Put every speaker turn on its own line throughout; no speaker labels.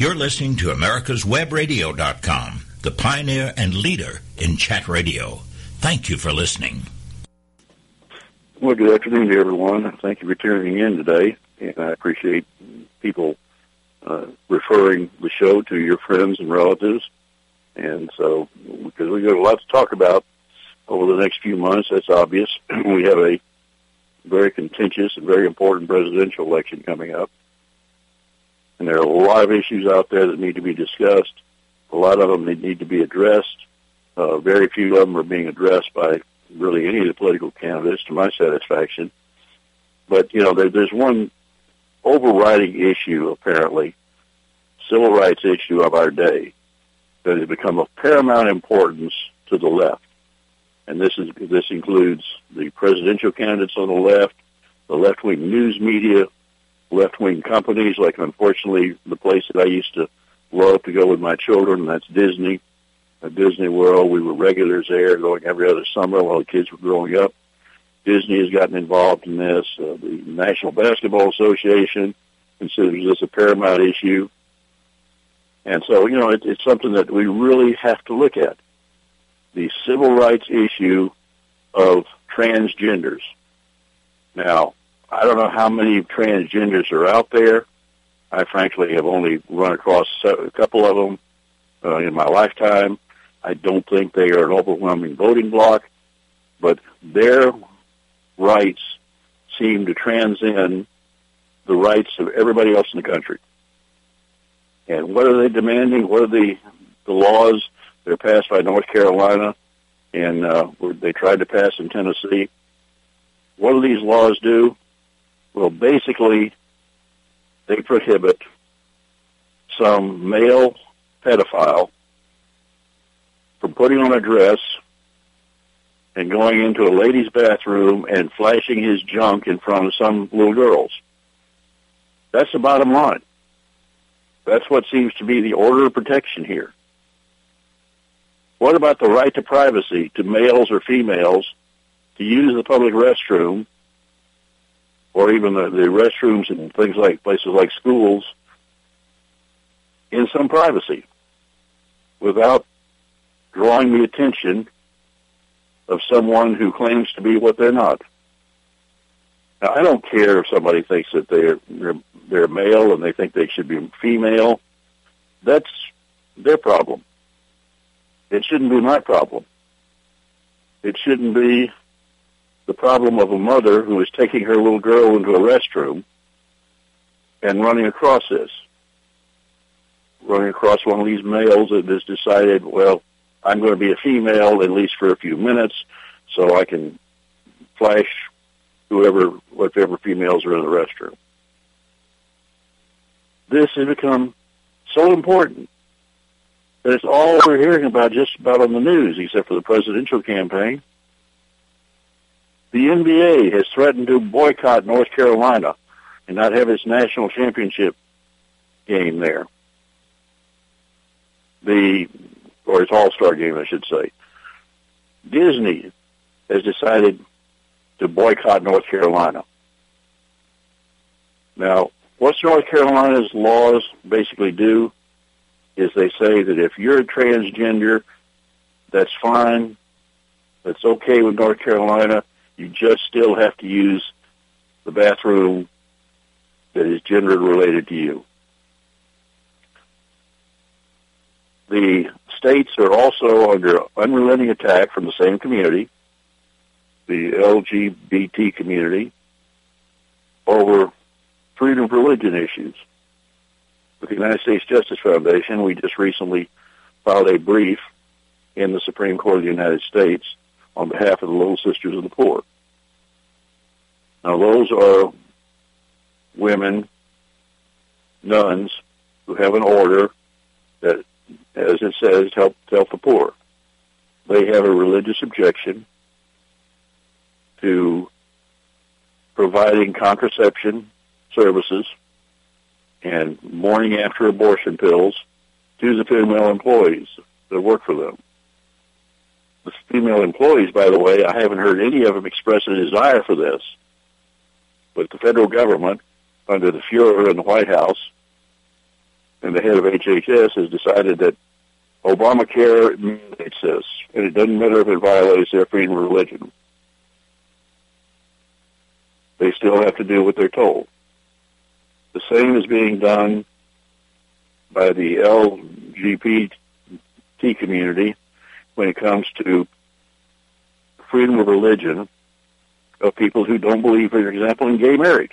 You're listening to America'sWebRadio.com, the pioneer and leader in chat radio. Thank you for listening.
Well, good afternoon to everyone. Thank you for tuning in today, and I appreciate people uh, referring the show to your friends and relatives. And so, because we've got a lot to talk about over the next few months, that's obvious. we have a very contentious and very important presidential election coming up. And there are a lot of issues out there that need to be discussed. A lot of them need to be addressed. Uh, very few of them are being addressed by really any of the political candidates, to my satisfaction. But you know, there, there's one overriding issue, apparently, civil rights issue of our day, that has become of paramount importance to the left. And this is this includes the presidential candidates on the left, the left wing news media, left wing companies like unfortunately the place that I used to love to go with my children, that's Disney at Disney World. We were regulars there, going every other summer while the kids were growing up. Disney has gotten involved in this. Uh, the National Basketball Association considers this a paramount issue. And so, you know, it, it's something that we really have to look at. The civil rights issue of transgenders. Now, I don't know how many transgenders are out there. I frankly have only run across a couple of them uh, in my lifetime. I don't think they are an overwhelming voting bloc, but their rights seem to transcend the rights of everybody else in the country. And what are they demanding? What are the the laws that are passed by North Carolina and uh, they tried to pass in Tennessee? What do these laws do? Well, basically, they prohibit some male pedophile from putting on a dress and going into a lady's bathroom and flashing his junk in front of some little girls. That's the bottom line. That's what seems to be the order of protection here. What about the right to privacy to males or females to use the public restroom or even the, the restrooms and things like places like schools in some privacy without drawing the attention of someone who claims to be what they're not. Now, I don't care if somebody thinks that they're, they're they're male and they think they should be female. That's their problem. It shouldn't be my problem. It shouldn't be the problem of a mother who is taking her little girl into a restroom and running across this. Running across one of these males that has decided, well, I'm going to be a female at least for a few minutes so I can flash whoever, whatever females are in the restroom. This has become so important that it's all we're hearing about just about on the news, except for the presidential campaign. The NBA has threatened to boycott North Carolina and not have its national championship game there. The or its All-Star game, I should say. Disney has decided to boycott North Carolina. Now, what North Carolina's laws basically do is they say that if you're a transgender, that's fine. That's okay with North Carolina. You just still have to use the bathroom that is gender related to you. The states are also under unrelenting attack from the same community, the LGBT community, over freedom of religion issues. With the United States Justice Foundation, we just recently filed a brief in the Supreme Court of the United States on behalf of the Little Sisters of the Poor. Now, those are women, nuns, who have an order that as it says, help help the poor. They have a religious objection to providing contraception services and morning after abortion pills to the female employees that work for them. The female employees, by the way, I haven't heard any of them express a desire for this. But the federal government, under the Fuhrer in the White House, and and the head of HHS has decided that Obamacare mandates this, and it doesn't matter if it violates their freedom of religion. They still have to do what they're told. The same is being done by the LGBT community when it comes to freedom of religion of people who don't believe, for example, in gay marriage.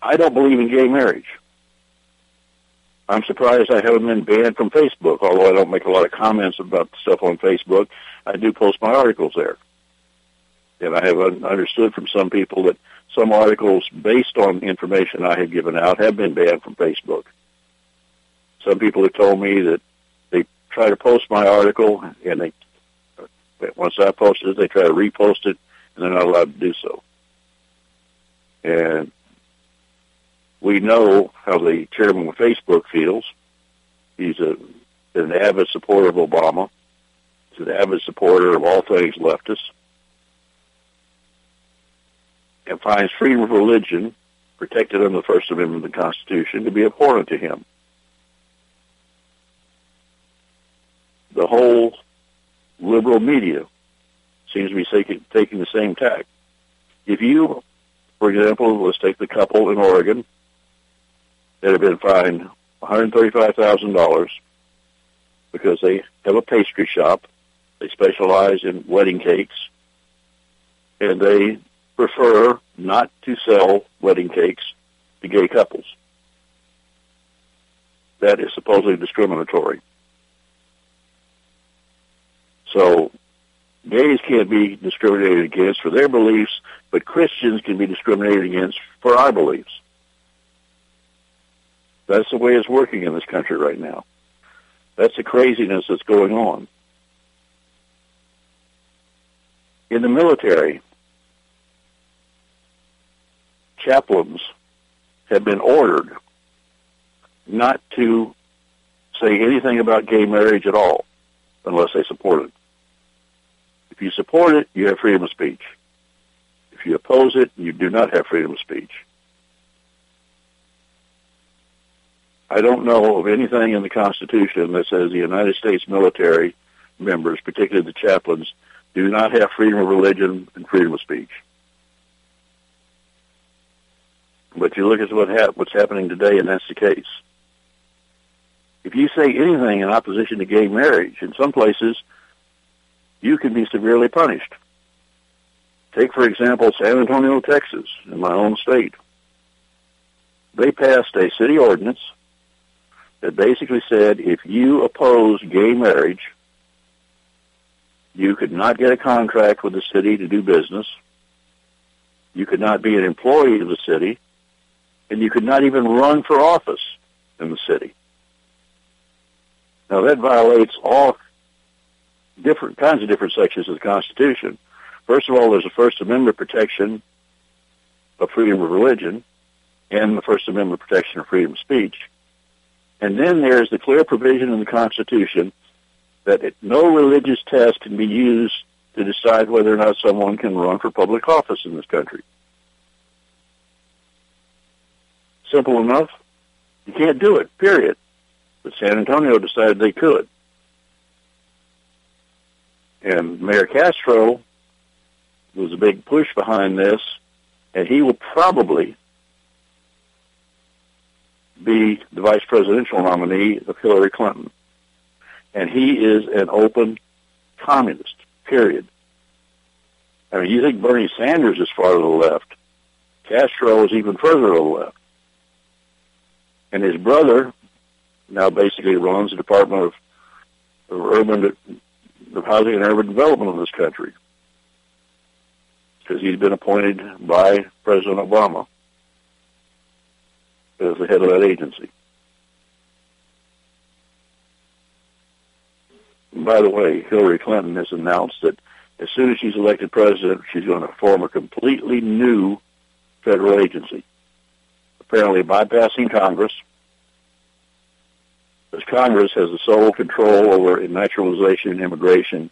I don't believe in gay marriage. I'm surprised I haven't been banned from Facebook, although I don't make a lot of comments about stuff on Facebook. I do post my articles there. And I have understood from some people that some articles based on information I have given out have been banned from Facebook. Some people have told me that they try to post my article and they, once I post it, they try to repost it and they're not allowed to do so. And we know how the chairman of Facebook feels. He's a, an avid supporter of Obama. He's an avid supporter of all things leftist. And finds freedom of religion, protected under the First Amendment of the Constitution, to be abhorrent to him. The whole liberal media seems to be taking, taking the same tack. If you, for example, let's take the couple in Oregon that have been fined $135,000 because they have a pastry shop. They specialize in wedding cakes, and they prefer not to sell wedding cakes to gay couples. That is supposedly discriminatory. So gays can't be discriminated against for their beliefs, but Christians can be discriminated against for our beliefs. That's the way it's working in this country right now. That's the craziness that's going on. In the military, chaplains have been ordered not to say anything about gay marriage at all unless they support it. If you support it, you have freedom of speech. If you oppose it, you do not have freedom of speech. I don't know of anything in the Constitution that says the United States military members, particularly the chaplains, do not have freedom of religion and freedom of speech. But you look at what ha- what's happening today, and that's the case. If you say anything in opposition to gay marriage, in some places, you can be severely punished. Take, for example, San Antonio, Texas, in my own state. They passed a city ordinance that basically said if you oppose gay marriage, you could not get a contract with the city to do business. You could not be an employee of the city, and you could not even run for office in the city. Now that violates all different kinds of different sections of the Constitution. First of all, there's a First Amendment protection of freedom of religion and the First Amendment protection of freedom of speech. And then there's the clear provision in the Constitution that it, no religious test can be used to decide whether or not someone can run for public office in this country. Simple enough. You can't do it, period. But San Antonio decided they could. And Mayor Castro was a big push behind this, and he will probably be the vice presidential nominee of Hillary Clinton. And he is an open communist, period. I mean, you think Bernie Sanders is far to the left. Castro is even further to the left. And his brother now basically runs the Department of, Urban of Housing and Urban Development of this country because he's been appointed by President Obama as the head of that agency. By the way, Hillary Clinton has announced that as soon as she's elected president, she's going to form a completely new federal agency, apparently bypassing Congress, because Congress has the sole control over naturalization and immigration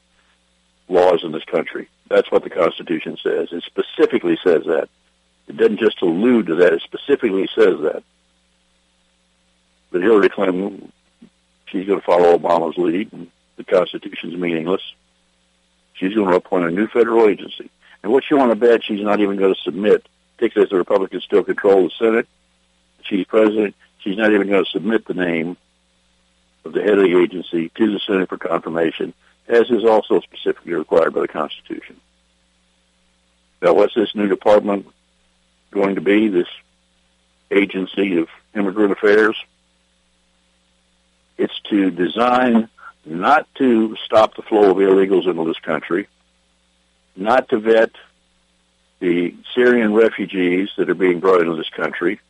laws in this country. That's what the Constitution says. It specifically says that. It doesn't just allude to that. It specifically says that. But Hillary Clinton, she's going to follow Obama's lead. And the Constitution's meaningless. She's going to appoint a new federal agency. And what you want to bet she's not even going to submit, particularly as the Republicans still control the Senate. She's president. She's not even going to submit the name of the head of the agency to the Senate for confirmation, as is also specifically required by the Constitution. Now, what's this new department going to be? This agency of immigrant affairs? It's to design not to stop the flow of illegals into this country, not to vet the Syrian refugees that are being brought into this country,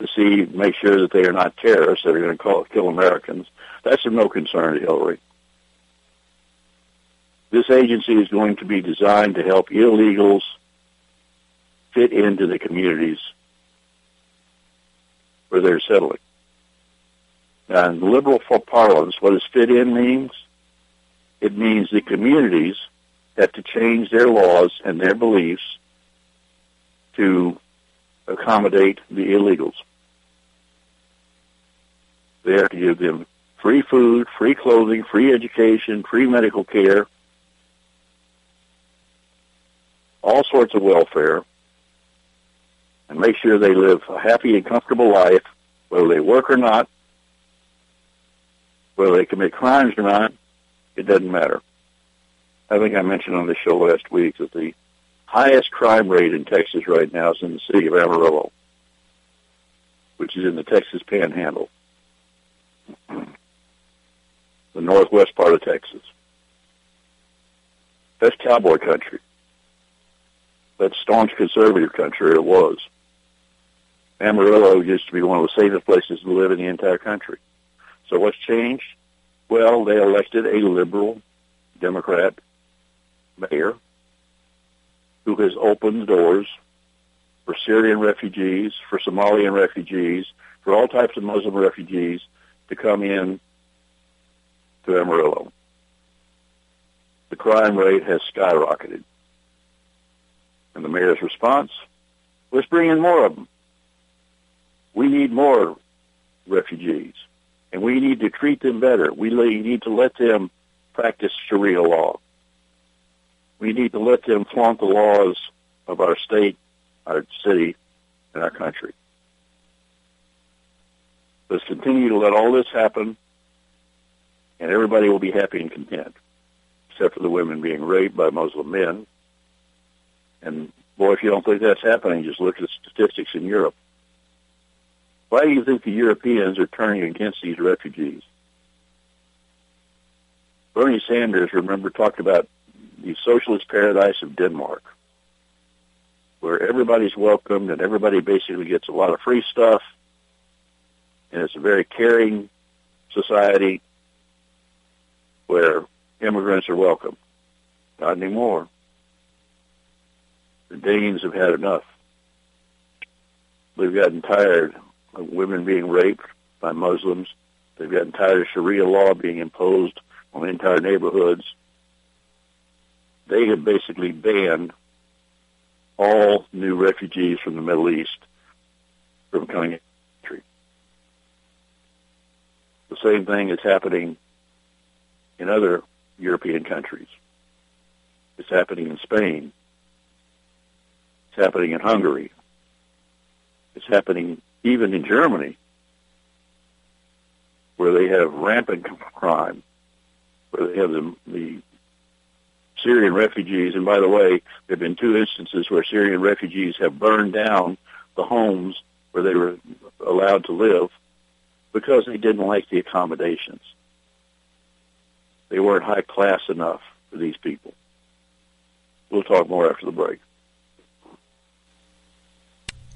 to see, make sure that they are not terrorists that are going to call, kill Americans. That's of no concern to Hillary. This agency is going to be designed to help illegals fit into the communities where they're settling. And liberal for parlance, what does fit in means? It means the communities have to change their laws and their beliefs to accommodate the illegals. They have to give them free food, free clothing, free education, free medical care, all sorts of welfare, and make sure they live a happy and comfortable life, whether they work or not, whether they commit crimes or not, it doesn't matter. I think I mentioned on the show last week that the highest crime rate in Texas right now is in the city of Amarillo, which is in the Texas Panhandle the northwest part of Texas. That's cowboy country. That's staunch conservative country, it was. Amarillo used to be one of the safest places to live in the entire country. So what's changed? Well, they elected a liberal Democrat mayor who has opened doors for Syrian refugees, for Somalian refugees, for all types of Muslim refugees to come in to Amarillo. The crime rate has skyrocketed. And the mayor's response was bring in more of them. We need more refugees, and we need to treat them better. We need to let them practice Sharia law. We need to let them flaunt the laws of our state, our city, and our country. Let's continue to let all this happen and everybody will be happy and content, except for the women being raped by Muslim men. And boy, if you don't think that's happening, just look at the statistics in Europe. Why do you think the Europeans are turning against these refugees? Bernie Sanders, remember, talked about the socialist paradise of Denmark, where everybody's welcomed and everybody basically gets a lot of free stuff, and it's a very caring society where immigrants are welcome. Not anymore. The Danes have had enough. They've gotten tired of women being raped by Muslims. They've gotten tired of Sharia law being imposed on entire neighborhoods. They have basically banned all new refugees from the Middle East from coming into the country. The same thing is happening in other European countries. It's happening in Spain. It's happening in Hungary. It's happening even in Germany, where they have rampant crime, where they have the, the Syrian refugees. And by the way, there have been two instances where Syrian refugees have burned down the homes where they were allowed to live because they didn't like the accommodations. They weren't high class enough for these people. We'll talk more after the break.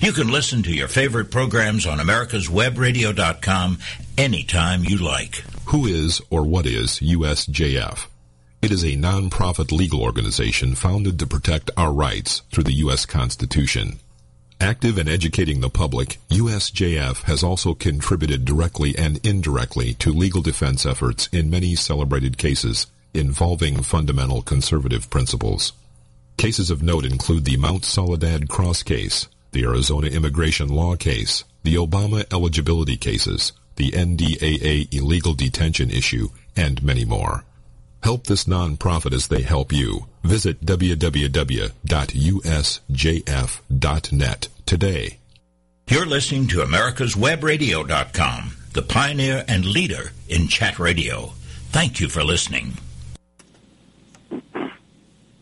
You can listen to your favorite programs on americaswebradio.com anytime you like.
Who is or what is USJF? It is a non-profit legal organization founded to protect our rights through the U.S. Constitution. Active in educating the public, USJF has also contributed directly and indirectly to legal defense efforts in many celebrated cases involving fundamental conservative principles. Cases of note include the Mount Soledad Cross case, the Arizona immigration law case, the Obama eligibility cases, the NDAA illegal detention issue, and many more. Help this nonprofit as they help you. Visit www.usjf.net today.
You're listening to americaswebradio.com, the pioneer and leader in chat radio. Thank you for listening.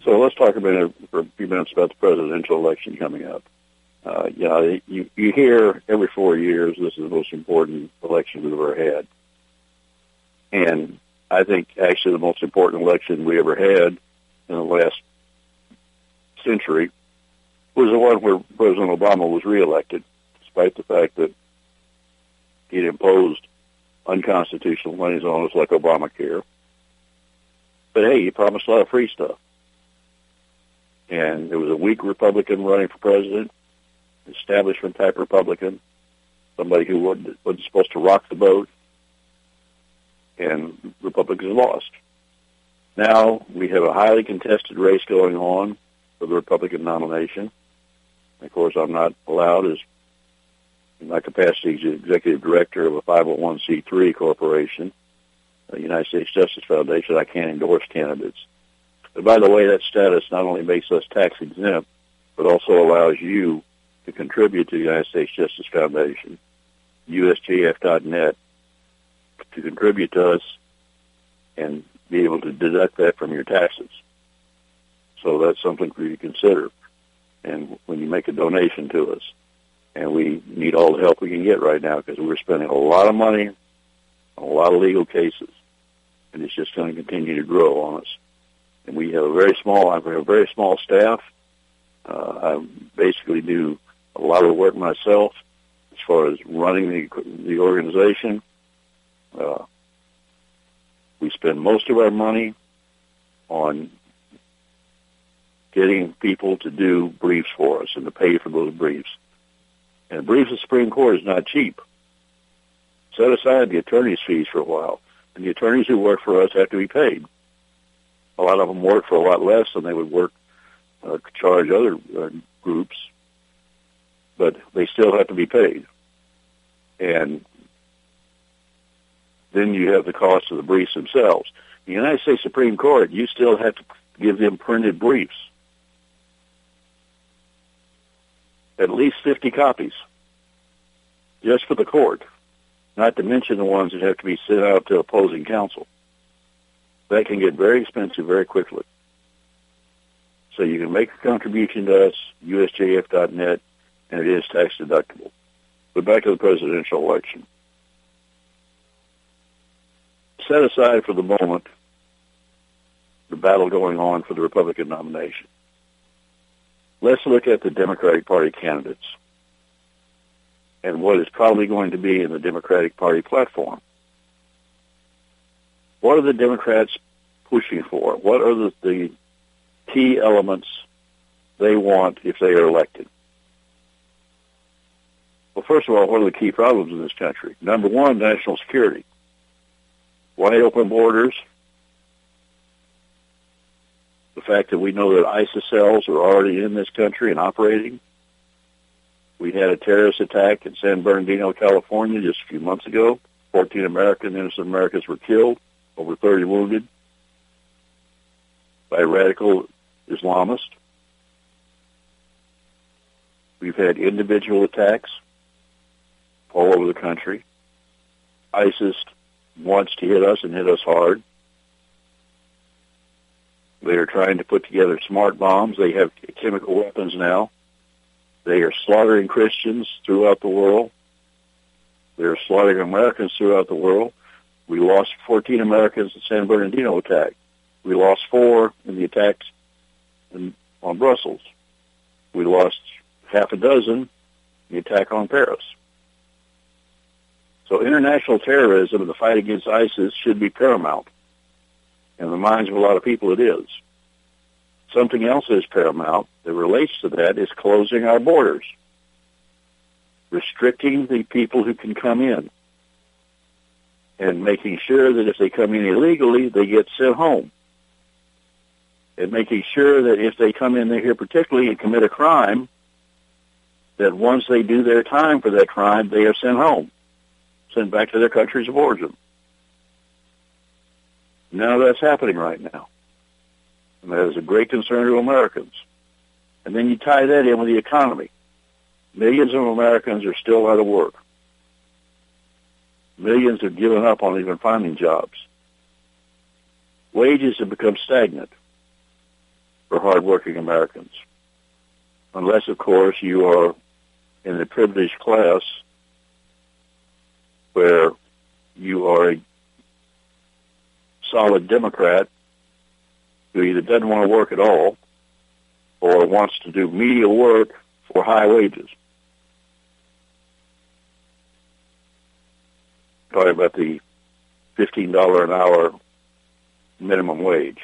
So let's talk a minute for a few minutes about the presidential election coming up. Uh, you know, you, you hear every four years this is the most important election we've ever had. And I think actually the most important election we ever had in the last century was the one where President Obama was reelected, despite the fact that he'd imposed unconstitutional monies on us like Obamacare. But hey, he promised a lot of free stuff. And there was a weak Republican running for president, establishment type Republican, somebody who wasn't, wasn't supposed to rock the boat, and Republicans lost. Now we have a highly contested race going on for the Republican nomination. Of course, I'm not allowed as in my capacity as executive director of a 501c3 corporation, the United States Justice Foundation, I can't endorse candidates. But by the way, that status not only makes us tax exempt, but also allows you to contribute to the United States Justice Foundation, usjf.net, to contribute to us and be able to deduct that from your taxes. So that's something for you to consider. And when you make a donation to us, and we need all the help we can get right now because we're spending a lot of money on a lot of legal cases, and it's just going to continue to grow on us. And we have a very small, I have a very small staff. Uh, I basically do a lot of the work myself as far as running the the organization uh, we spend most of our money on getting people to do briefs for us and to pay for those briefs. And briefs of Supreme Court is not cheap. Set aside the attorney's fees for a while. And the attorneys who work for us have to be paid. A lot of them work for a lot less than they would work, uh, charge other uh, groups, but they still have to be paid. And then you have the cost of the briefs themselves. The United States Supreme Court, you still have to give them printed briefs. At least 50 copies. Just for the court. Not to mention the ones that have to be sent out to opposing counsel. That can get very expensive very quickly. So you can make a contribution to us, usjf.net, and it is tax deductible. But back to the presidential election set aside for the moment the battle going on for the Republican nomination. Let's look at the Democratic Party candidates and what is probably going to be in the Democratic Party platform. What are the Democrats pushing for? What are the, the key elements they want if they are elected? Well, first of all, what are the key problems in this country? Number one, national security wide open borders, the fact that we know that ISIS cells are already in this country and operating. We had a terrorist attack in San Bernardino, California just a few months ago. 14 American innocent Americans were killed, over 30 wounded by radical Islamists. We've had individual attacks all over the country. ISIS wants to hit us and hit us hard. They are trying to put together smart bombs. They have chemical weapons now. They are slaughtering Christians throughout the world. They are slaughtering Americans throughout the world. We lost 14 Americans in the San Bernardino attack. We lost four in the attacks in, on Brussels. We lost half a dozen in the attack on Paris. So international terrorism and the fight against ISIS should be paramount. In the minds of a lot of people, it is. Something else is paramount that relates to that is closing our borders, restricting the people who can come in, and making sure that if they come in illegally, they get sent home. And making sure that if they come in here particularly and commit a crime, that once they do their time for that crime, they are sent home, sent back to their countries of origin. Of that's happening right now. And that is a great concern to Americans. And then you tie that in with the economy. Millions of Americans are still out of work. Millions have given up on even finding jobs. Wages have become stagnant for hardworking Americans. Unless, of course, you are in the privileged class where you are a solid Democrat who either doesn't want to work at all or wants to do media work for high wages. Talking about the $15 an hour minimum wage.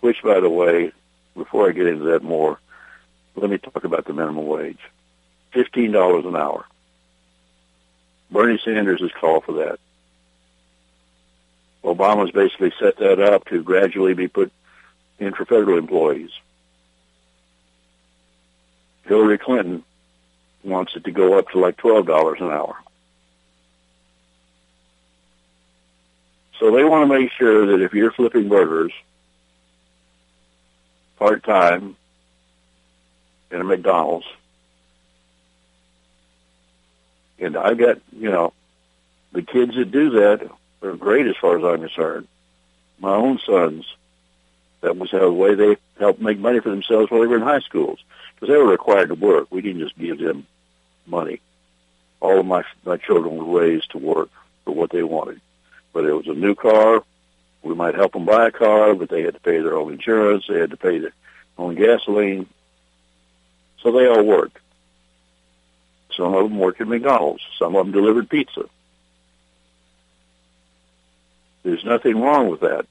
Which, by the way, before I get into that more, let me talk about the minimum wage. $15 an hour. Bernie Sanders has called for that. Obama's basically set that up to gradually be put in for federal employees. Hillary Clinton wants it to go up to like $12 an hour. So they want to make sure that if you're flipping burgers part-time in a McDonald's, and I've got, you know, the kids that do that are great as far as I'm concerned. My own sons, that was the way they helped make money for themselves while they were in high schools because they were required to work. We didn't just give them money. All of my my children were raised to work for what they wanted. Whether it was a new car, we might help them buy a car, but they had to pay their own insurance. They had to pay their own gasoline. So they all worked. Some of them worked at McDonald's. Some of them delivered pizza. There's nothing wrong with that.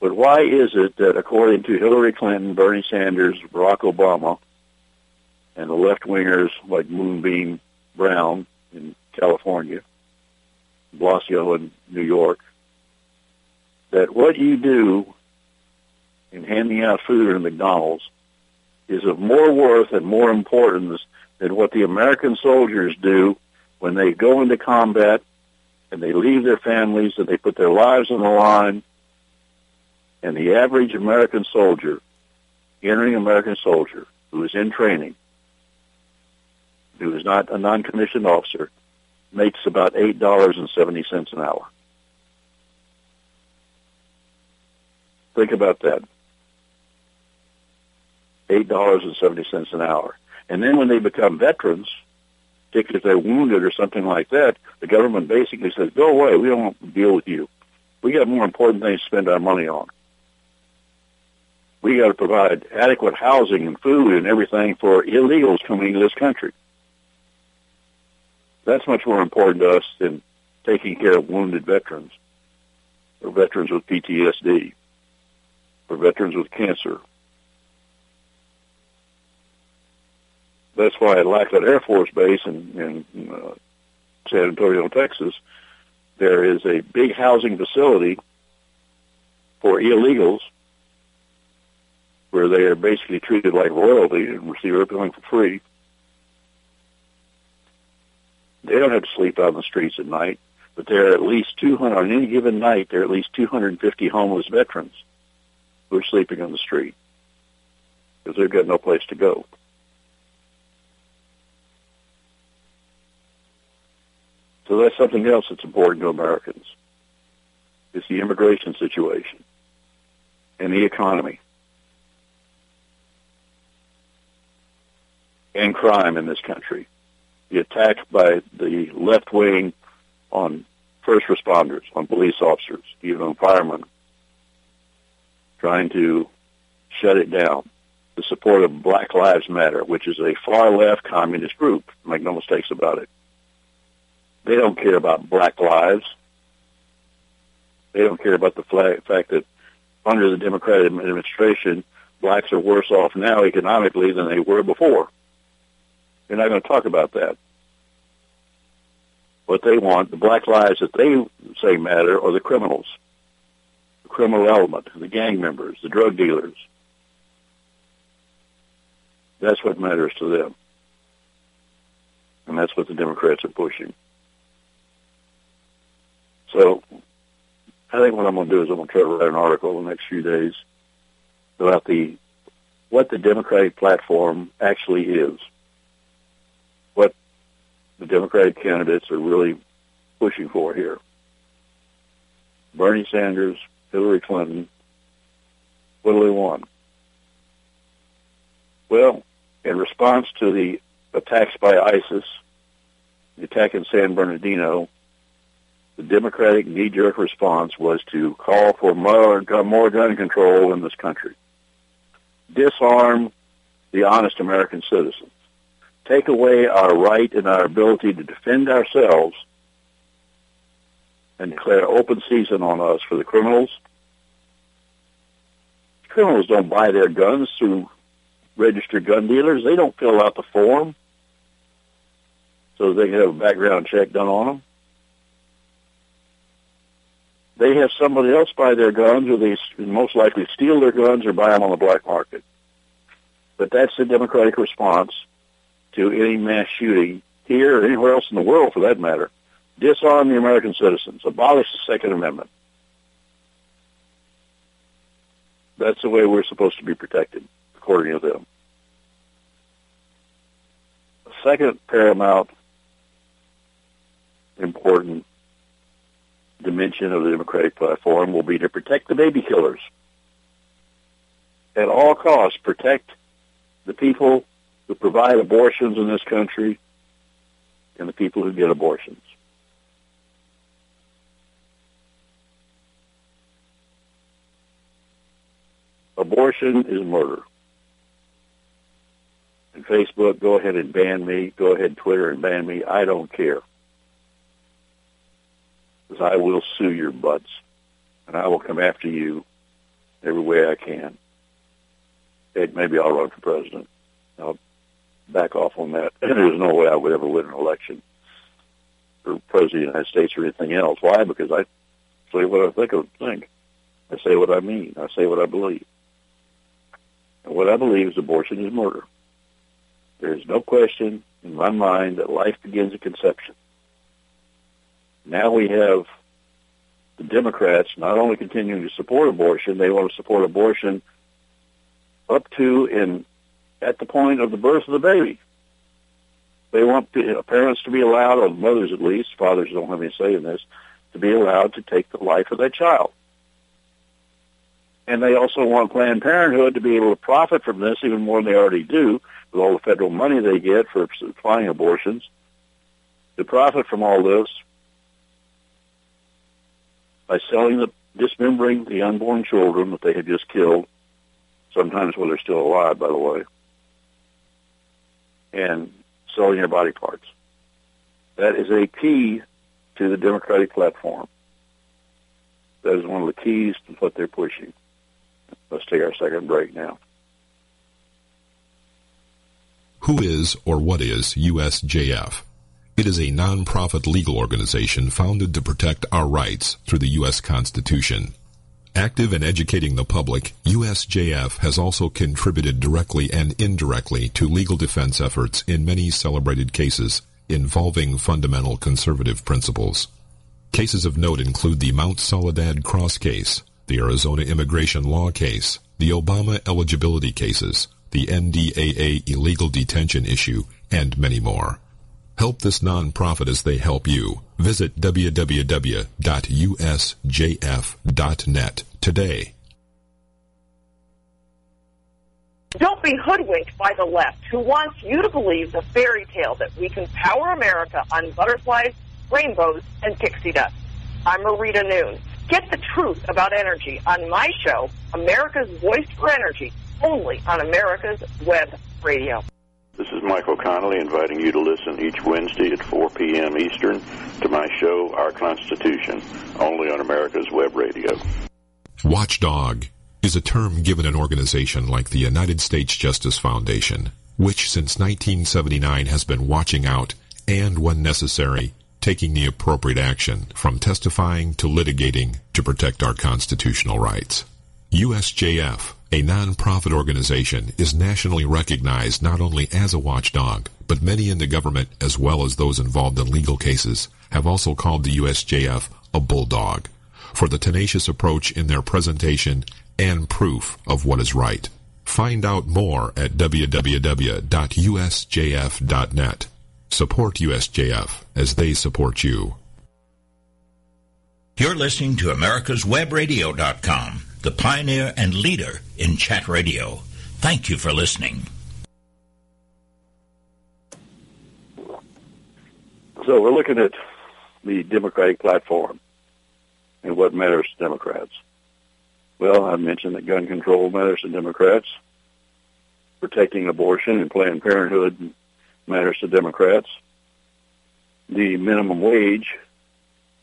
But why is it that according to Hillary Clinton, Bernie Sanders, Barack Obama, and the left-wingers like Moonbeam Brown in California, Blasio in New York, that what you do in handing out food at McDonald's is of more worth and more importance than what the American soldiers do when they go into combat and they leave their families and they put their lives on the line. And the average American soldier, entering American soldier, who is in training, who is not a non-commissioned officer, makes about eight dollars and seventy cents an hour. Think about that. Eight dollars and seventy cents an hour. And then when they become veterans, particularly if they're wounded or something like that, the government basically says, go away. We don't want to deal with you. We got more important things to spend our money on. We got to provide adequate housing and food and everything for illegals coming into this country. That's much more important to us than taking care of wounded veterans or veterans with PTSD or veterans with cancer that's why at Lackland Air Force Base in, in uh, San Antonio, Texas, there is a big housing facility for illegals where they are basically treated like royalty and receive everything for free. They don't have to sleep on the streets at night, but there are at least 200, on any given night, there are at least 250 homeless veterans who are sleeping on the street because they've got no place to go. So that's something else that's important to Americans. is the immigration situation and the economy and crime in this country. The attack by the left wing on first responders, on police officers, even on firemen, trying to shut it down. The support of Black Lives Matter, which is a far left communist group. Make no mistakes about it. They don't care about black lives. They don't care about the fact that under the Democratic administration, blacks are worse off now economically than they were before. They're not going to talk about that. What they want, the black lives that they say matter, are the criminals, the criminal element, the gang members, the drug dealers. That's what matters to them. And that's what the Democrats are pushing. So I think what I'm going to do is I'm going to try to write an article in the next few days about the what the Democratic platform actually is, what the Democratic candidates are really pushing for here. Bernie Sanders, Hillary Clinton, what do they want? Well, in response to the attacks by ISIS, the attack in San Bernardino, the Democratic knee-jerk response was to call for more, more gun control in this country. Disarm the honest American citizens. Take away our right and our ability to defend ourselves and declare open season on us for the criminals. Criminals don't buy their guns through registered gun dealers. They don't fill out the form so they can have a background check done on them they have somebody else buy their guns, or they most likely steal their guns or buy them on the black market. But that's the Democratic response to any mass shooting here or anywhere else in the world, for that matter. Disarm the American citizens. Abolish the Second Amendment. That's the way we're supposed to be protected, according to them. The second paramount important dimension of the Democratic platform will be to protect the baby killers. At all costs, protect the people who provide abortions in this country and the people who get abortions. Abortion is murder. And Facebook, go ahead and ban me. Go ahead, Twitter, and ban me. I don't care because I will sue your butts, and I will come after you every way I can. Heck, maybe I'll run for president. I'll back off on that. There's no way I would ever win an election for president of the United States or anything else. Why? Because I say what I think. I think. I say what I mean. I say what I believe. And what I believe is abortion is murder. There is no question in my mind that life begins at conception. Now we have the Democrats not only continuing to support abortion, they want to support abortion up to and at the point of the birth of the baby. They want parents to be allowed, or mothers at least, fathers don't have any say in this, to be allowed to take the life of their child. And they also want Planned Parenthood to be able to profit from this even more than they already do with all the federal money they get for supplying abortions. To profit from all this by selling the dismembering the unborn children that they had just killed, sometimes when they're still alive, by the way, and selling their body parts. That is a key to the Democratic platform. That is one of the keys to what they're pushing. Let's take our second break now.
Who is or what is USJF? It is a non-profit legal organization founded to protect our rights through the U.S. Constitution. Active in educating the public, USJF has also contributed directly and indirectly to legal defense efforts in many celebrated cases involving fundamental conservative principles. Cases of note include the Mount Soledad Cross case, the Arizona immigration law case, the Obama eligibility cases, the NDAA illegal detention issue, and many more. Help this nonprofit as they help you. Visit www.usjf.net today.
Don't be hoodwinked by the left, who wants you to believe the fairy tale that we can power America on butterflies, rainbows, and pixie dust. I'm Marita Noon. Get the truth about energy on my show, America's Voice for Energy, only on America's Web Radio.
This is Michael Connelly inviting you to listen each Wednesday at 4 p.m. Eastern to my show, Our Constitution, only on America's Web Radio.
Watchdog is a term given an organization like the United States Justice Foundation, which since 1979 has been watching out and, when necessary, taking the appropriate action from testifying to litigating to protect our constitutional rights. USJF, a nonprofit organization, is nationally recognized not only as a watchdog, but many in the government, as well as those involved in legal cases, have also called the USJF a bulldog for the tenacious approach in their presentation and proof of what is right. Find out more at www.usjf.net. Support USJF as they support you.
You're listening to America'sWebRadio.com, the pioneer and leader in chat radio. Thank you for listening.
So we're looking at the Democratic platform and what matters to Democrats. Well, I mentioned that gun control matters to Democrats. Protecting abortion and Planned Parenthood matters to Democrats. The minimum wage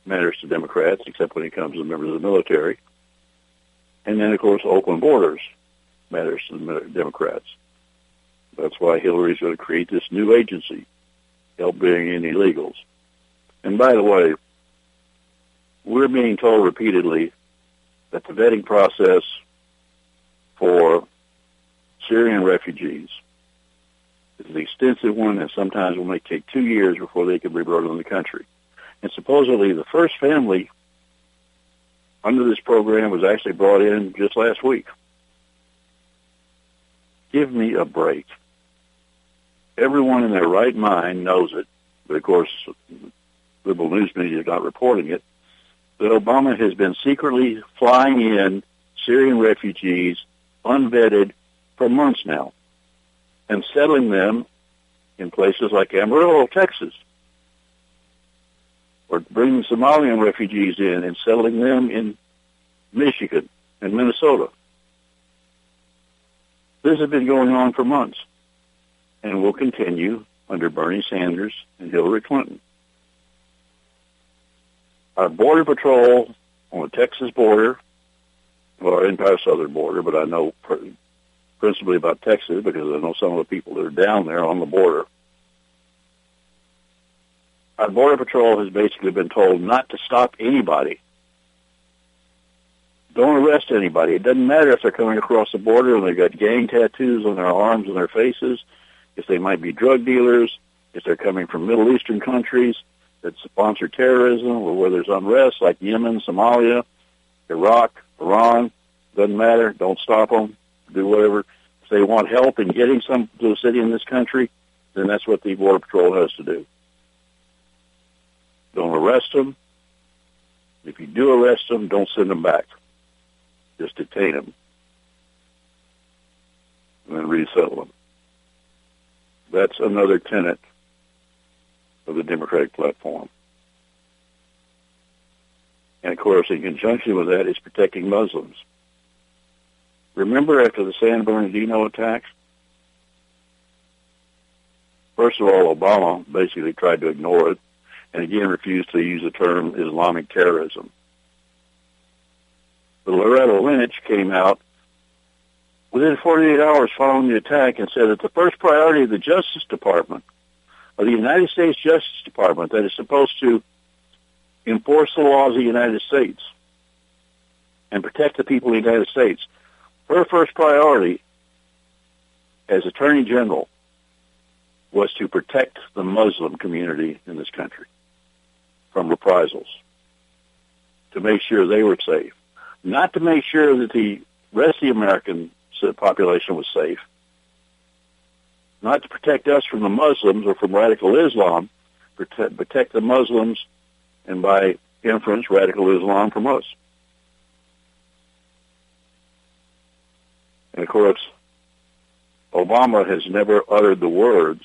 matters to Democrats, except when it comes to members of the military. And then, of course, open borders matters to the Democrats. That's why Hillary's going to create this new agency, help bring in illegals. And by the way, we're being told repeatedly that the vetting process for Syrian refugees is an extensive one and sometimes will may take two years before they can be brought in the country. And supposedly the first family under this program was actually brought in just last week. Give me a break. Everyone in their right mind knows it, but of course, liberal news media is not reporting it that Obama has been secretly flying in Syrian refugees unvetted for months now and settling them in places like Amarillo, Texas, or bringing Somalian refugees in and settling them in Michigan and Minnesota. This has been going on for months and will continue under Bernie Sanders and Hillary Clinton. Our Border Patrol on the Texas border, well, our entire southern border, but I know principally about Texas because I know some of the people that are down there on the border. Our Border Patrol has basically been told not to stop anybody. Don't arrest anybody. It doesn't matter if they're coming across the border and they've got gang tattoos on their arms and their faces, if they might be drug dealers, if they're coming from Middle Eastern countries, that sponsor terrorism or where there's unrest like Yemen, Somalia, Iraq, Iran. Doesn't matter. Don't stop them. Do whatever. If they want help in getting some to a city in this country, then that's what the Border Patrol has to do. Don't arrest them. If you do arrest them, don't send them back. Just detain them and then resettle them. That's another tenet of the Democratic platform. And of course, in conjunction with that is protecting Muslims. Remember after the San Bernardino attacks? First of all, Obama basically tried to ignore it and again refused to use the term Islamic terrorism. But Loretta Lynch came out within 48 hours following the attack and said that the first priority of the Justice Department of the United States Justice Department that is supposed to enforce the laws of the United States and protect the people of the United States, her first priority as Attorney General was to protect the Muslim community in this country from reprisals, to make sure they were safe, not to make sure that the rest of the American population was safe, not to protect us from the Muslims or from radical Islam, protect, protect the Muslims and by inference, radical Islam from us. And of course, Obama has never uttered the words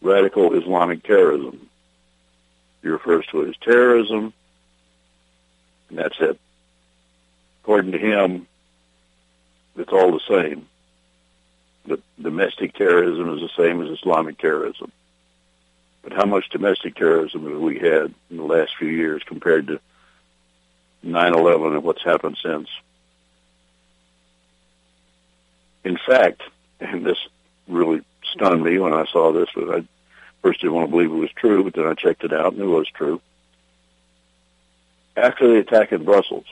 radical Islamic terrorism. He refers to it as terrorism, and that's it. According to him, it's all the same. The domestic terrorism is the same as Islamic terrorism. But how much domestic terrorism have we had in the last few years compared to 9-11 and what's happened since? In fact, and this really stunned me when I saw this, but I first didn't want to believe it was true, but then I checked it out and it was true. After the attack in Brussels,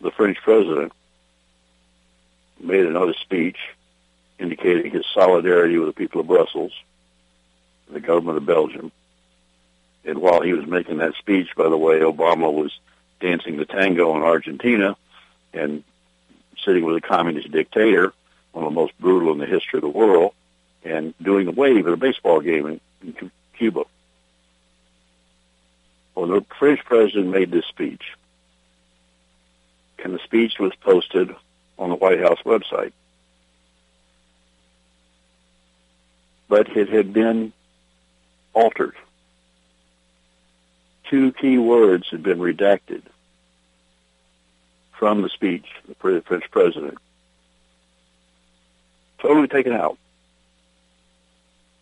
the French president made another speech indicating his solidarity with the people of Brussels the government of Belgium. And while he was making that speech, by the way, Obama was dancing the tango in Argentina and sitting with a communist dictator, one of the most brutal in the history of the world, and doing the wave at a baseball game in, in Cuba. When the French president made this speech, and the speech was posted on the White House website. But it had been altered. Two key words had been redacted from the speech of the French president. Totally taken out.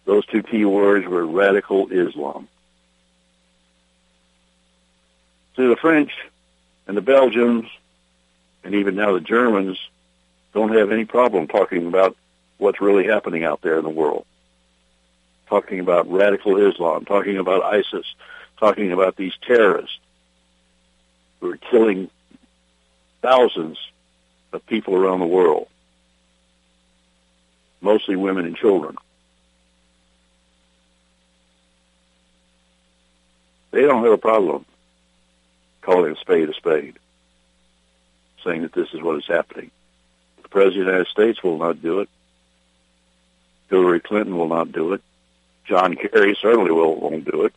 Those two key words were radical Islam. So the French and the Belgians and even now the Germans don't have any problem talking about what's really happening out there in the world. Talking about radical Islam, talking about ISIS, talking about these terrorists who are killing thousands of people around the world, mostly women and children. They don't have a problem calling a spade a spade saying that this is what is happening. The President of the United States will not do it. Hillary Clinton will not do it. John Kerry certainly will, won't do it.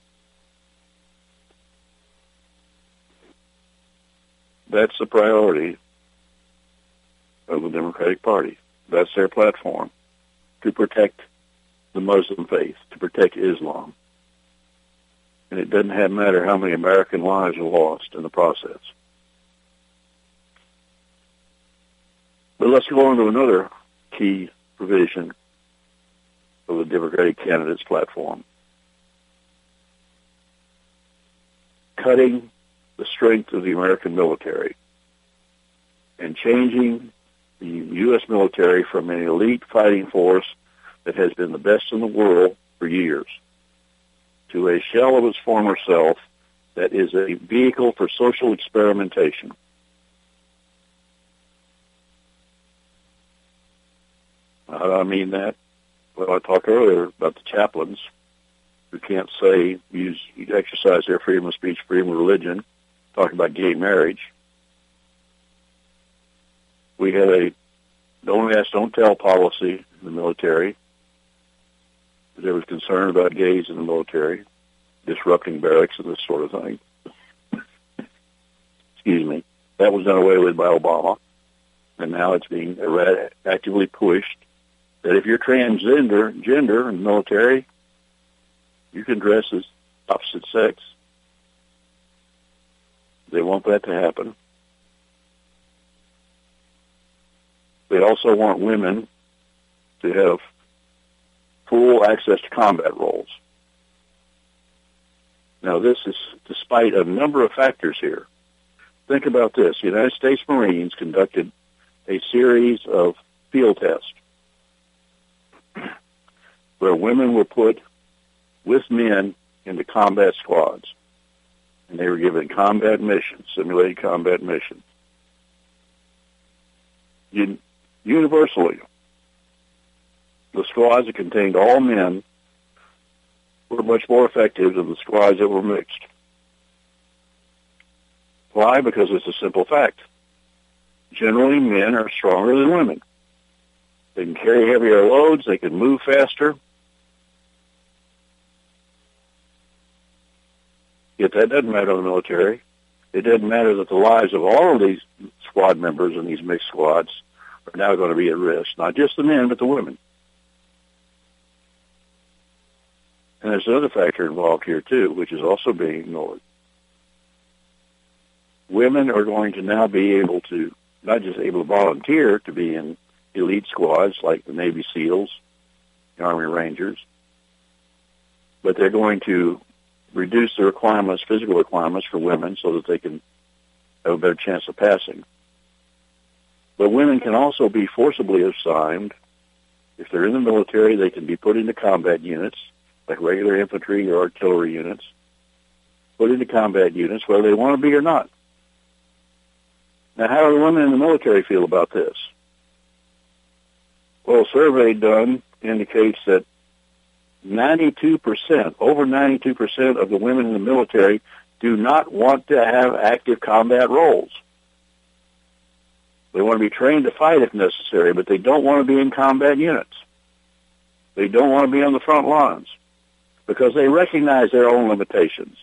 That's the priority of the Democratic Party. That's their platform to protect the Muslim faith, to protect Islam. And it doesn't have matter how many American lives are lost in the process. But let's go on to another key provision of the Democratic candidate's platform. Cutting the strength of the American military and changing the U.S. military from an elite fighting force that has been the best in the world for years to a shell of its former self that is a vehicle for social experimentation. How do I mean that? Well, I talked earlier about the chaplains who can't say, use, exercise their freedom of speech, freedom of religion, talking about gay marriage. We had a don't ask, don't tell policy in the military. There was concern about gays in the military, disrupting barracks and this sort of thing. Excuse me. That was done away with by Obama, and now it's being actively pushed that if you're transgender gender in the military, you can dress as opposite sex. They want that to happen. They also want women to have full access to combat roles. Now, this is despite a number of factors here. Think about this. The United States Marines conducted a series of field tests where women were put with men into combat squads. And they were given combat missions, simulated combat missions. universally, the squads that contained all men were much more effective than the squads that were mixed. Why? Because it's a simple fact. Generally, men are stronger than women. They can carry heavier loads. They can move faster. Yet that doesn't matter in the military. It doesn't matter that the lives of all of these squad members in these mixed squads are now going to be at risk. Not just the men, but the women. And there's another factor involved here too, which is also being ignored. Women are going to now be able to not just able to volunteer to be in elite squads like the Navy SEALs, the Army Rangers, but they're going to reduce the requirements, physical requirements for women so that they can have a better chance of passing. But women can also be forcibly assigned. If they're in the military, they can be put into combat units, like regular infantry or artillery units, put into combat units, whether they want to be or not. Now, how do the women in the military feel about this? Well, a survey done indicates that 92%, over 92% of the women in the military do not want to have active combat roles. They want to be trained to fight if necessary, but they don't want to be in combat units. They don't want to be on the front lines because they recognize their own limitations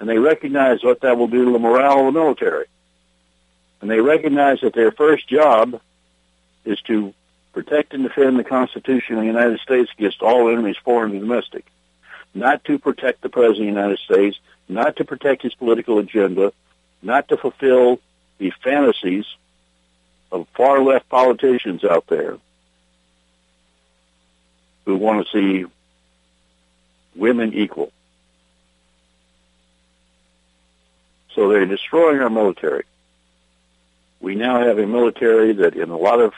and they recognize what that will do to the morale of the military. And they recognize that their first job is to protect and defend the Constitution of the United States against all enemies, foreign and domestic. Not to protect the President of the United States, not to protect his political agenda, not to fulfill the fantasies of far left politicians out there who want to see women equal. So they're destroying our military. We now have a military that in a lot of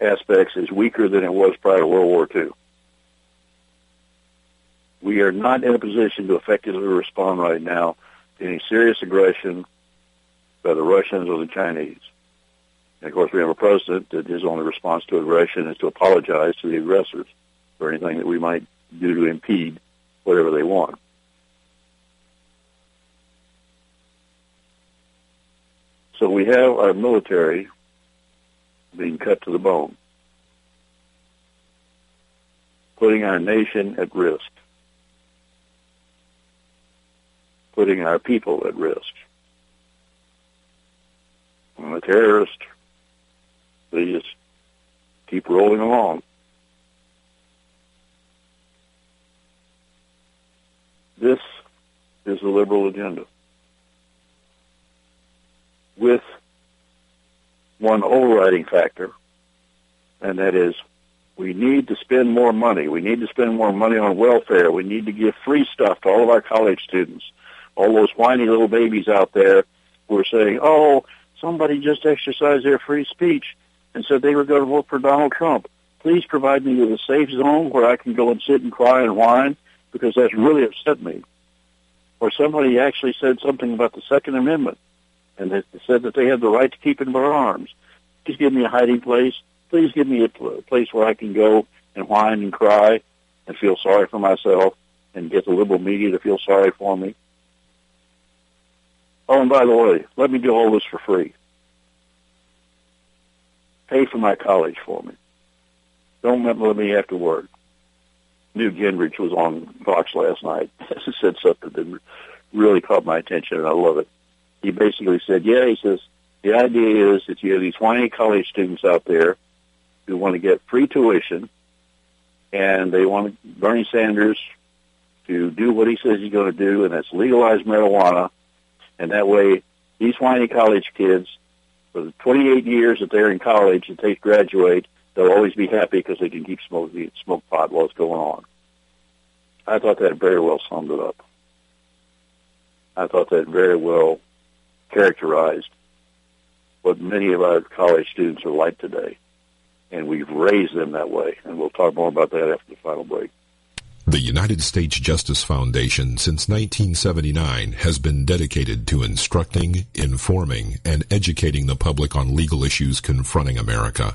aspects is weaker than it was prior to World War II. We are not in a position to effectively respond right now to any serious aggression by the Russians or the Chinese. And of course, we have a president that his only response to aggression is to apologize to the aggressors for anything that we might do to impede whatever they want. So we have our military being cut to the bone, putting our nation at risk, putting our people at risk. And the terrorists, they just keep rolling along. This is the liberal agenda. With one overriding factor, and that is we need to spend more money. We need to spend more money on welfare. We need to give free stuff to all of our college students. All those whiny little babies out there who are saying, oh, somebody just exercised their free speech and said they were going to vote for Donald Trump. Please provide me with a safe zone where I can go and sit and cry and whine because that's really upset me. Or somebody actually said something about the Second Amendment and they said that they had the right to keep and bear arms. Please give me a hiding place. Please give me a place where I can go and whine and cry and feel sorry for myself and get the liberal media to feel sorry for me. Oh, and by the way, let me do all this for free. Pay for my college for me. Don't let me have to work. Newt Gingrich was on Fox last night. He said something that really caught my attention, and I love it he basically said, yeah, he says, the idea is that you have these whiny college students out there who want to get free tuition and they want Bernie Sanders to do what he says he's going to do, and that's legalize marijuana. And that way, these whiny college kids, for the 28 years that they're in college and they graduate, they'll always be happy because they can keep smoking smoke pot while it's going on. I thought that very well summed it up. I thought that very well characterized what many of our college students are like today. And we've raised them that way. And we'll talk more about that after the final break.
The United States Justice Foundation since 1979 has been dedicated to instructing, informing, and educating the public on legal issues confronting America.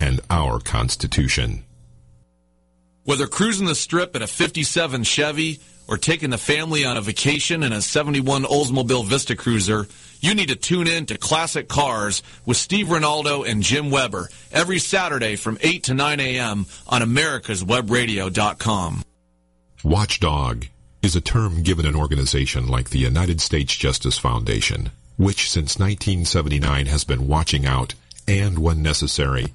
and our Constitution.
Whether cruising the strip in a 57 Chevy or taking the family on a vacation in a 71 Oldsmobile Vista Cruiser, you need to tune in to Classic Cars with Steve Ronaldo and Jim Weber every Saturday from 8 to 9 a.m. on americaswebradio.com.
Watchdog is a term given an organization like the United States Justice Foundation, which since 1979 has been watching out and, when necessary,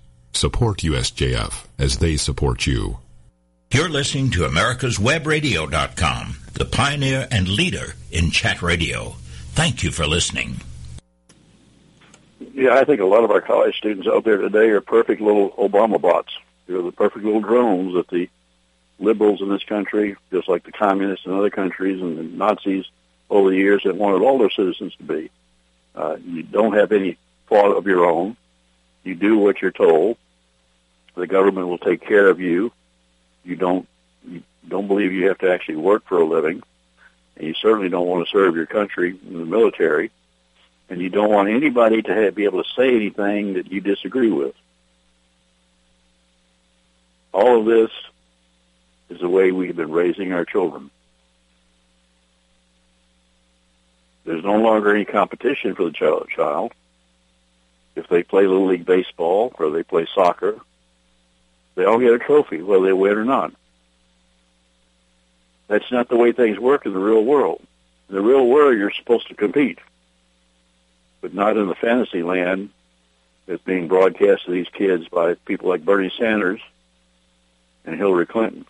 Support USJF as they support you.
You're listening to America's AmericasWebRadio.com, the pioneer and leader in chat radio. Thank you for listening.
Yeah, I think a lot of our college students out there today are perfect little Obama bots. They're the perfect little drones that the liberals in this country, just like the communists in other countries and the Nazis over the years, have wanted all their citizens to be. Uh, you don't have any thought of your own. You do what you're told. The government will take care of you you don't you don't believe you have to actually work for a living, and you certainly don't want to serve your country in the military, and you don't want anybody to have, be able to say anything that you disagree with. All of this is the way we've been raising our children. There's no longer any competition for the child. If they play Little League Baseball or they play soccer they all get a trophy, whether they win or not. That's not the way things work in the real world. In the real world, you're supposed to compete, but not in the fantasy land that's being broadcast to these kids by people like Bernie Sanders and Hillary Clinton.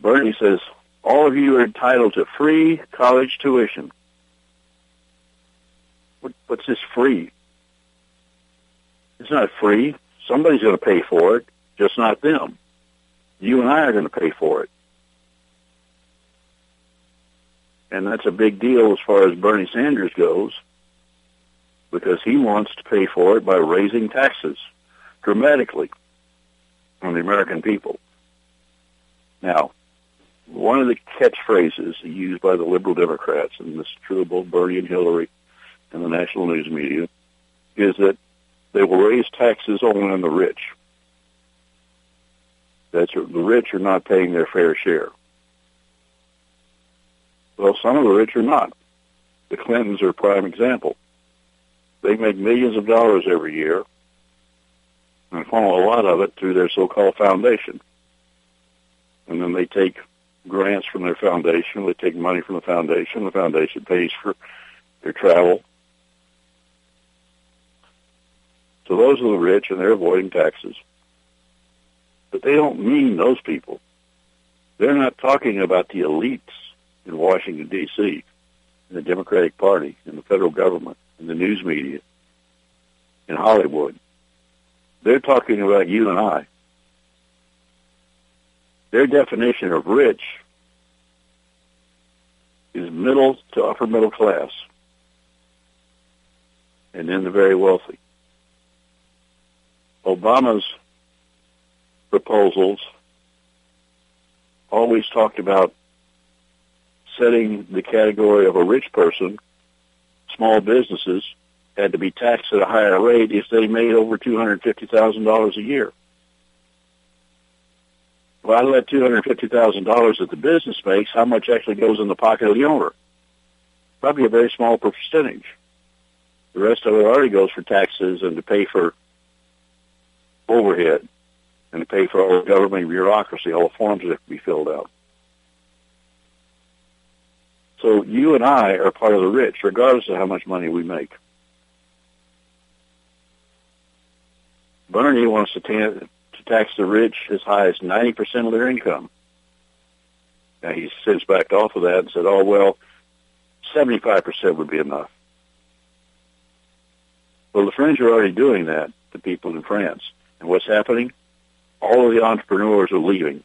Bernie says, all of you are entitled to free college tuition. What, what's this free? It's not free. Somebody's going to pay for it just not them. You and I are going to pay for it. And that's a big deal as far as Bernie Sanders goes because he wants to pay for it by raising taxes dramatically on the American people. Now, one of the catchphrases used by the liberal Democrats, and this is true of both Bernie and Hillary and the national news media, is that they will raise taxes only on the rich. That's the rich are not paying their fair share. Well, some of the rich are not. The Clintons are a prime example. They make millions of dollars every year and funnel a lot of it through their so-called foundation. And then they take grants from their foundation. They take money from the foundation. The foundation pays for their travel. So those are the rich, and they're avoiding taxes. But they don't mean those people. They're not talking about the elites in Washington, D.C., in the Democratic Party, in the federal government, in the news media, in Hollywood. They're talking about you and I. Their definition of rich is middle to upper middle class, and then the very wealthy. Obama's proposals always talked about setting the category of a rich person, small businesses had to be taxed at a higher rate if they made over $250,000 a year. Well, of that $250,000 that the business makes, how much actually goes in the pocket of the owner? Probably a very small percentage. The rest of it already goes for taxes and to pay for overhead and to pay for all the government bureaucracy, all the forms that have to be filled out. So you and I are part of the rich, regardless of how much money we make. Bernie wants to, ta- to tax the rich as high as 90% of their income. Now, he's since backed off of that and said, oh, well, 75% would be enough. Well, the French are already doing that to people in France. And what's happening? All of the entrepreneurs are leaving.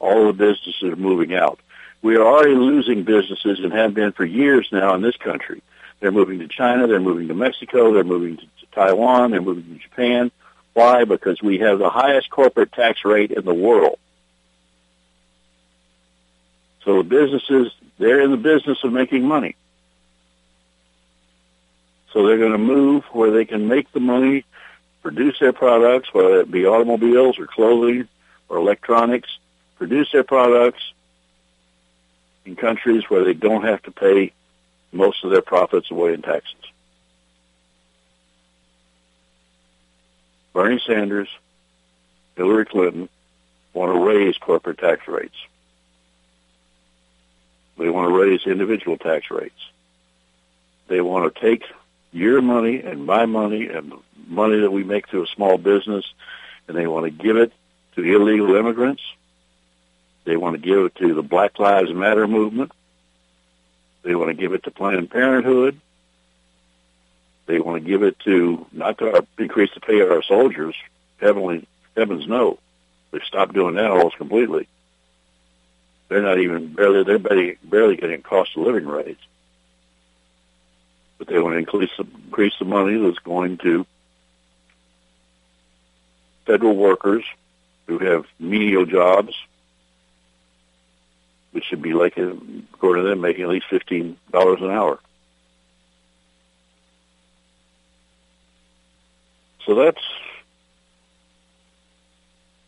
All of the businesses are moving out. We are already losing businesses and have been for years now in this country. They're moving to China. They're moving to Mexico. They're moving to Taiwan. They're moving to Japan. Why? Because we have the highest corporate tax rate in the world. So the businesses, they're in the business of making money. So they're going to move where they can make the money, produce their products, whether it be automobiles or clothing or electronics, produce their products in countries where they don't have to pay most of their profits away in taxes. Bernie Sanders, Hillary Clinton want to raise corporate tax rates. They want to raise individual tax rates. They want to take your money and my money and the money that we make through a small business and they want to give it to illegal immigrants. They want to give it to the Black Lives Matter movement. They want to give it to Planned Parenthood. They want to give it to not to increase the pay of our soldiers. Heavenly, heavens no. They've stopped doing that almost completely. They're not even barely they're barely, barely getting cost of living raise. But they want to increase the, increase the money that's going to federal workers who have menial jobs, which should be like, uh, according to them, making at least fifteen dollars an hour. So that's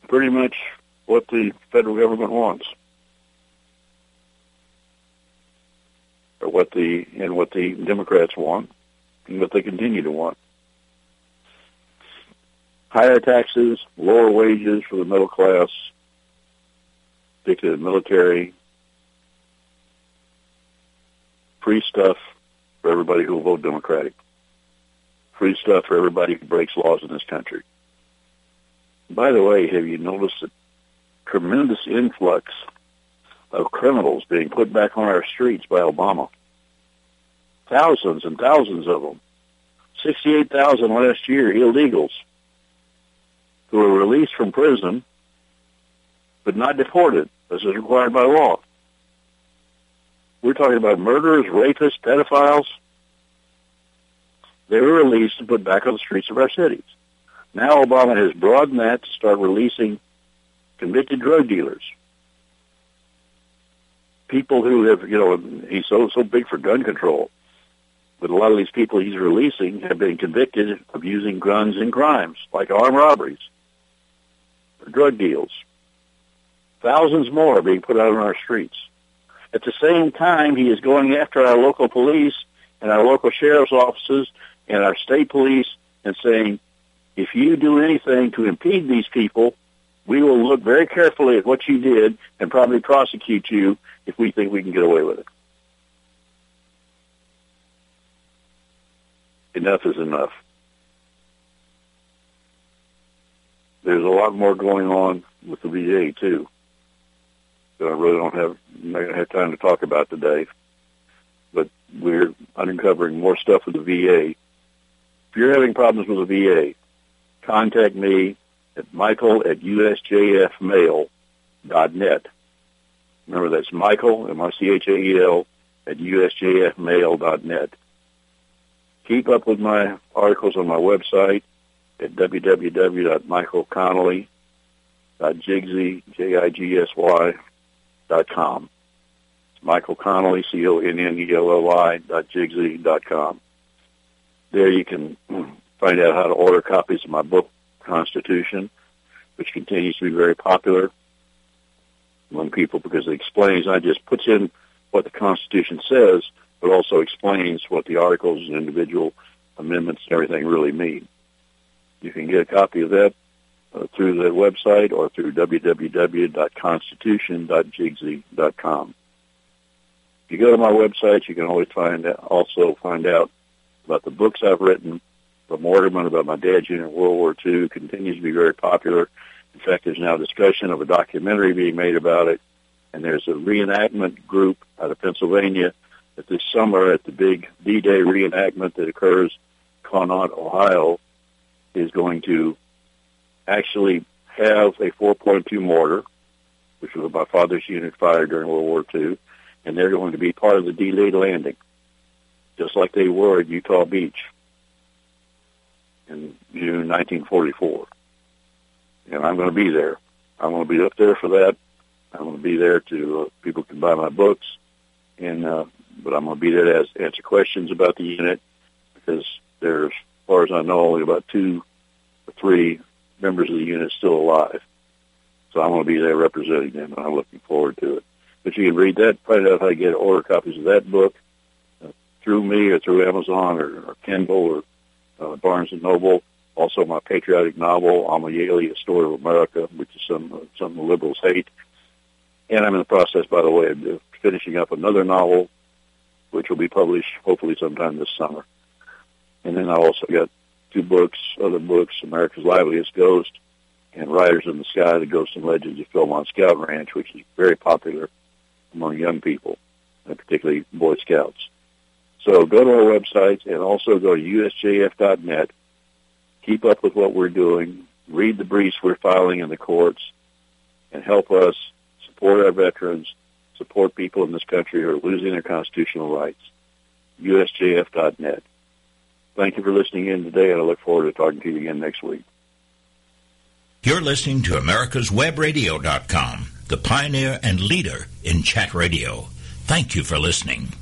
pretty much what the federal government wants. What the and what the Democrats want and what they continue to want. Higher taxes, lower wages for the middle class, particularly the military, free stuff for everybody who will vote Democratic free stuff for everybody who breaks laws in this country. By the way, have you noticed the tremendous influx of criminals being put back on our streets by Obama? Thousands and thousands of them. 68,000 last year, illegals, who were released from prison but not deported, as is required by law. We're talking about murderers, rapists, pedophiles, they were released and put back on the streets of our cities. Now Obama has broadened that to start releasing convicted drug dealers. People who have, you know, he's so so big for gun control, but a lot of these people he's releasing have been convicted of using guns in crimes, like armed robberies or drug deals. Thousands more are being put out on our streets. At the same time, he is going after our local police and our local sheriff's offices and our state police and saying, if you do anything to impede these people, we will look very carefully at what you did and probably prosecute you if we think we can get away with it. Enough is enough. There's a lot more going on with the VA too that I really don't have not have time to talk about today. But we're uncovering more stuff with the VA if you're having problems with the VA, contact me at michael at usjfmail.net. Remember, that's Michael, M-I-C-H-A-E-L, at usjfmail.net. Keep up with my articles on my website at www.michaelconnelly.jigsy, Michael Connelly, C-O-N-N-E-L-L-I, dot jigsy dot com. There you can find out how to order copies of my book, Constitution, which continues to be very popular among people because it explains, not just puts in what the Constitution says, but also explains what the articles and individual amendments and everything really mean. You can get a copy of that uh, through the website or through www.constitution.jigsy.com. If you go to my website, you can always find also find out about the books I've written, the Mortarmen about my dad's unit in World War II continues to be very popular. In fact, there's now discussion of a documentary being made about it, and there's a reenactment group out of Pennsylvania that this summer at the big D-Day reenactment that occurs Conneaut, Ohio, is going to actually have a 4.2 mortar, which was my father's unit fired during World War II, and they're going to be part of the D-Day landing, just like they were at Utah Beach in June 1944. And I'm going to be there. I'm going to be up there for that. I'm going to be there to uh, people can buy my books, and uh, but I'm going to be there to ask, answer questions about the unit because there's, as far as I know, only about two or three members of the unit still alive. So I'm going to be there representing them, and I'm looking forward to it. But you can read that, find out how to get order copies of that book uh, through me or through Amazon or, or Kindle or uh, Barnes and Noble. Also, my patriotic novel, Amayeli, A Story of America, which is some uh, some liberals hate. And I'm in the process, by the way, of finishing up another novel, which will be published hopefully sometime this summer. And then I also got two books, other books, America's Liveliest Ghost and Riders in the Sky, The Ghosts and Legends of Philmont Scout Ranch, which is very popular among young people, and particularly Boy Scouts. So go to our websites and also go to usjf.net. Keep up with what we're doing. Read the briefs we're filing in the courts and help us support our veterans, support people in this country who are losing their constitutional rights. usjf.net. Thank you for listening in today, and I look forward to talking to you again next week.
You're listening to America'sWebRadio.com, the pioneer and leader in chat radio. Thank you for listening.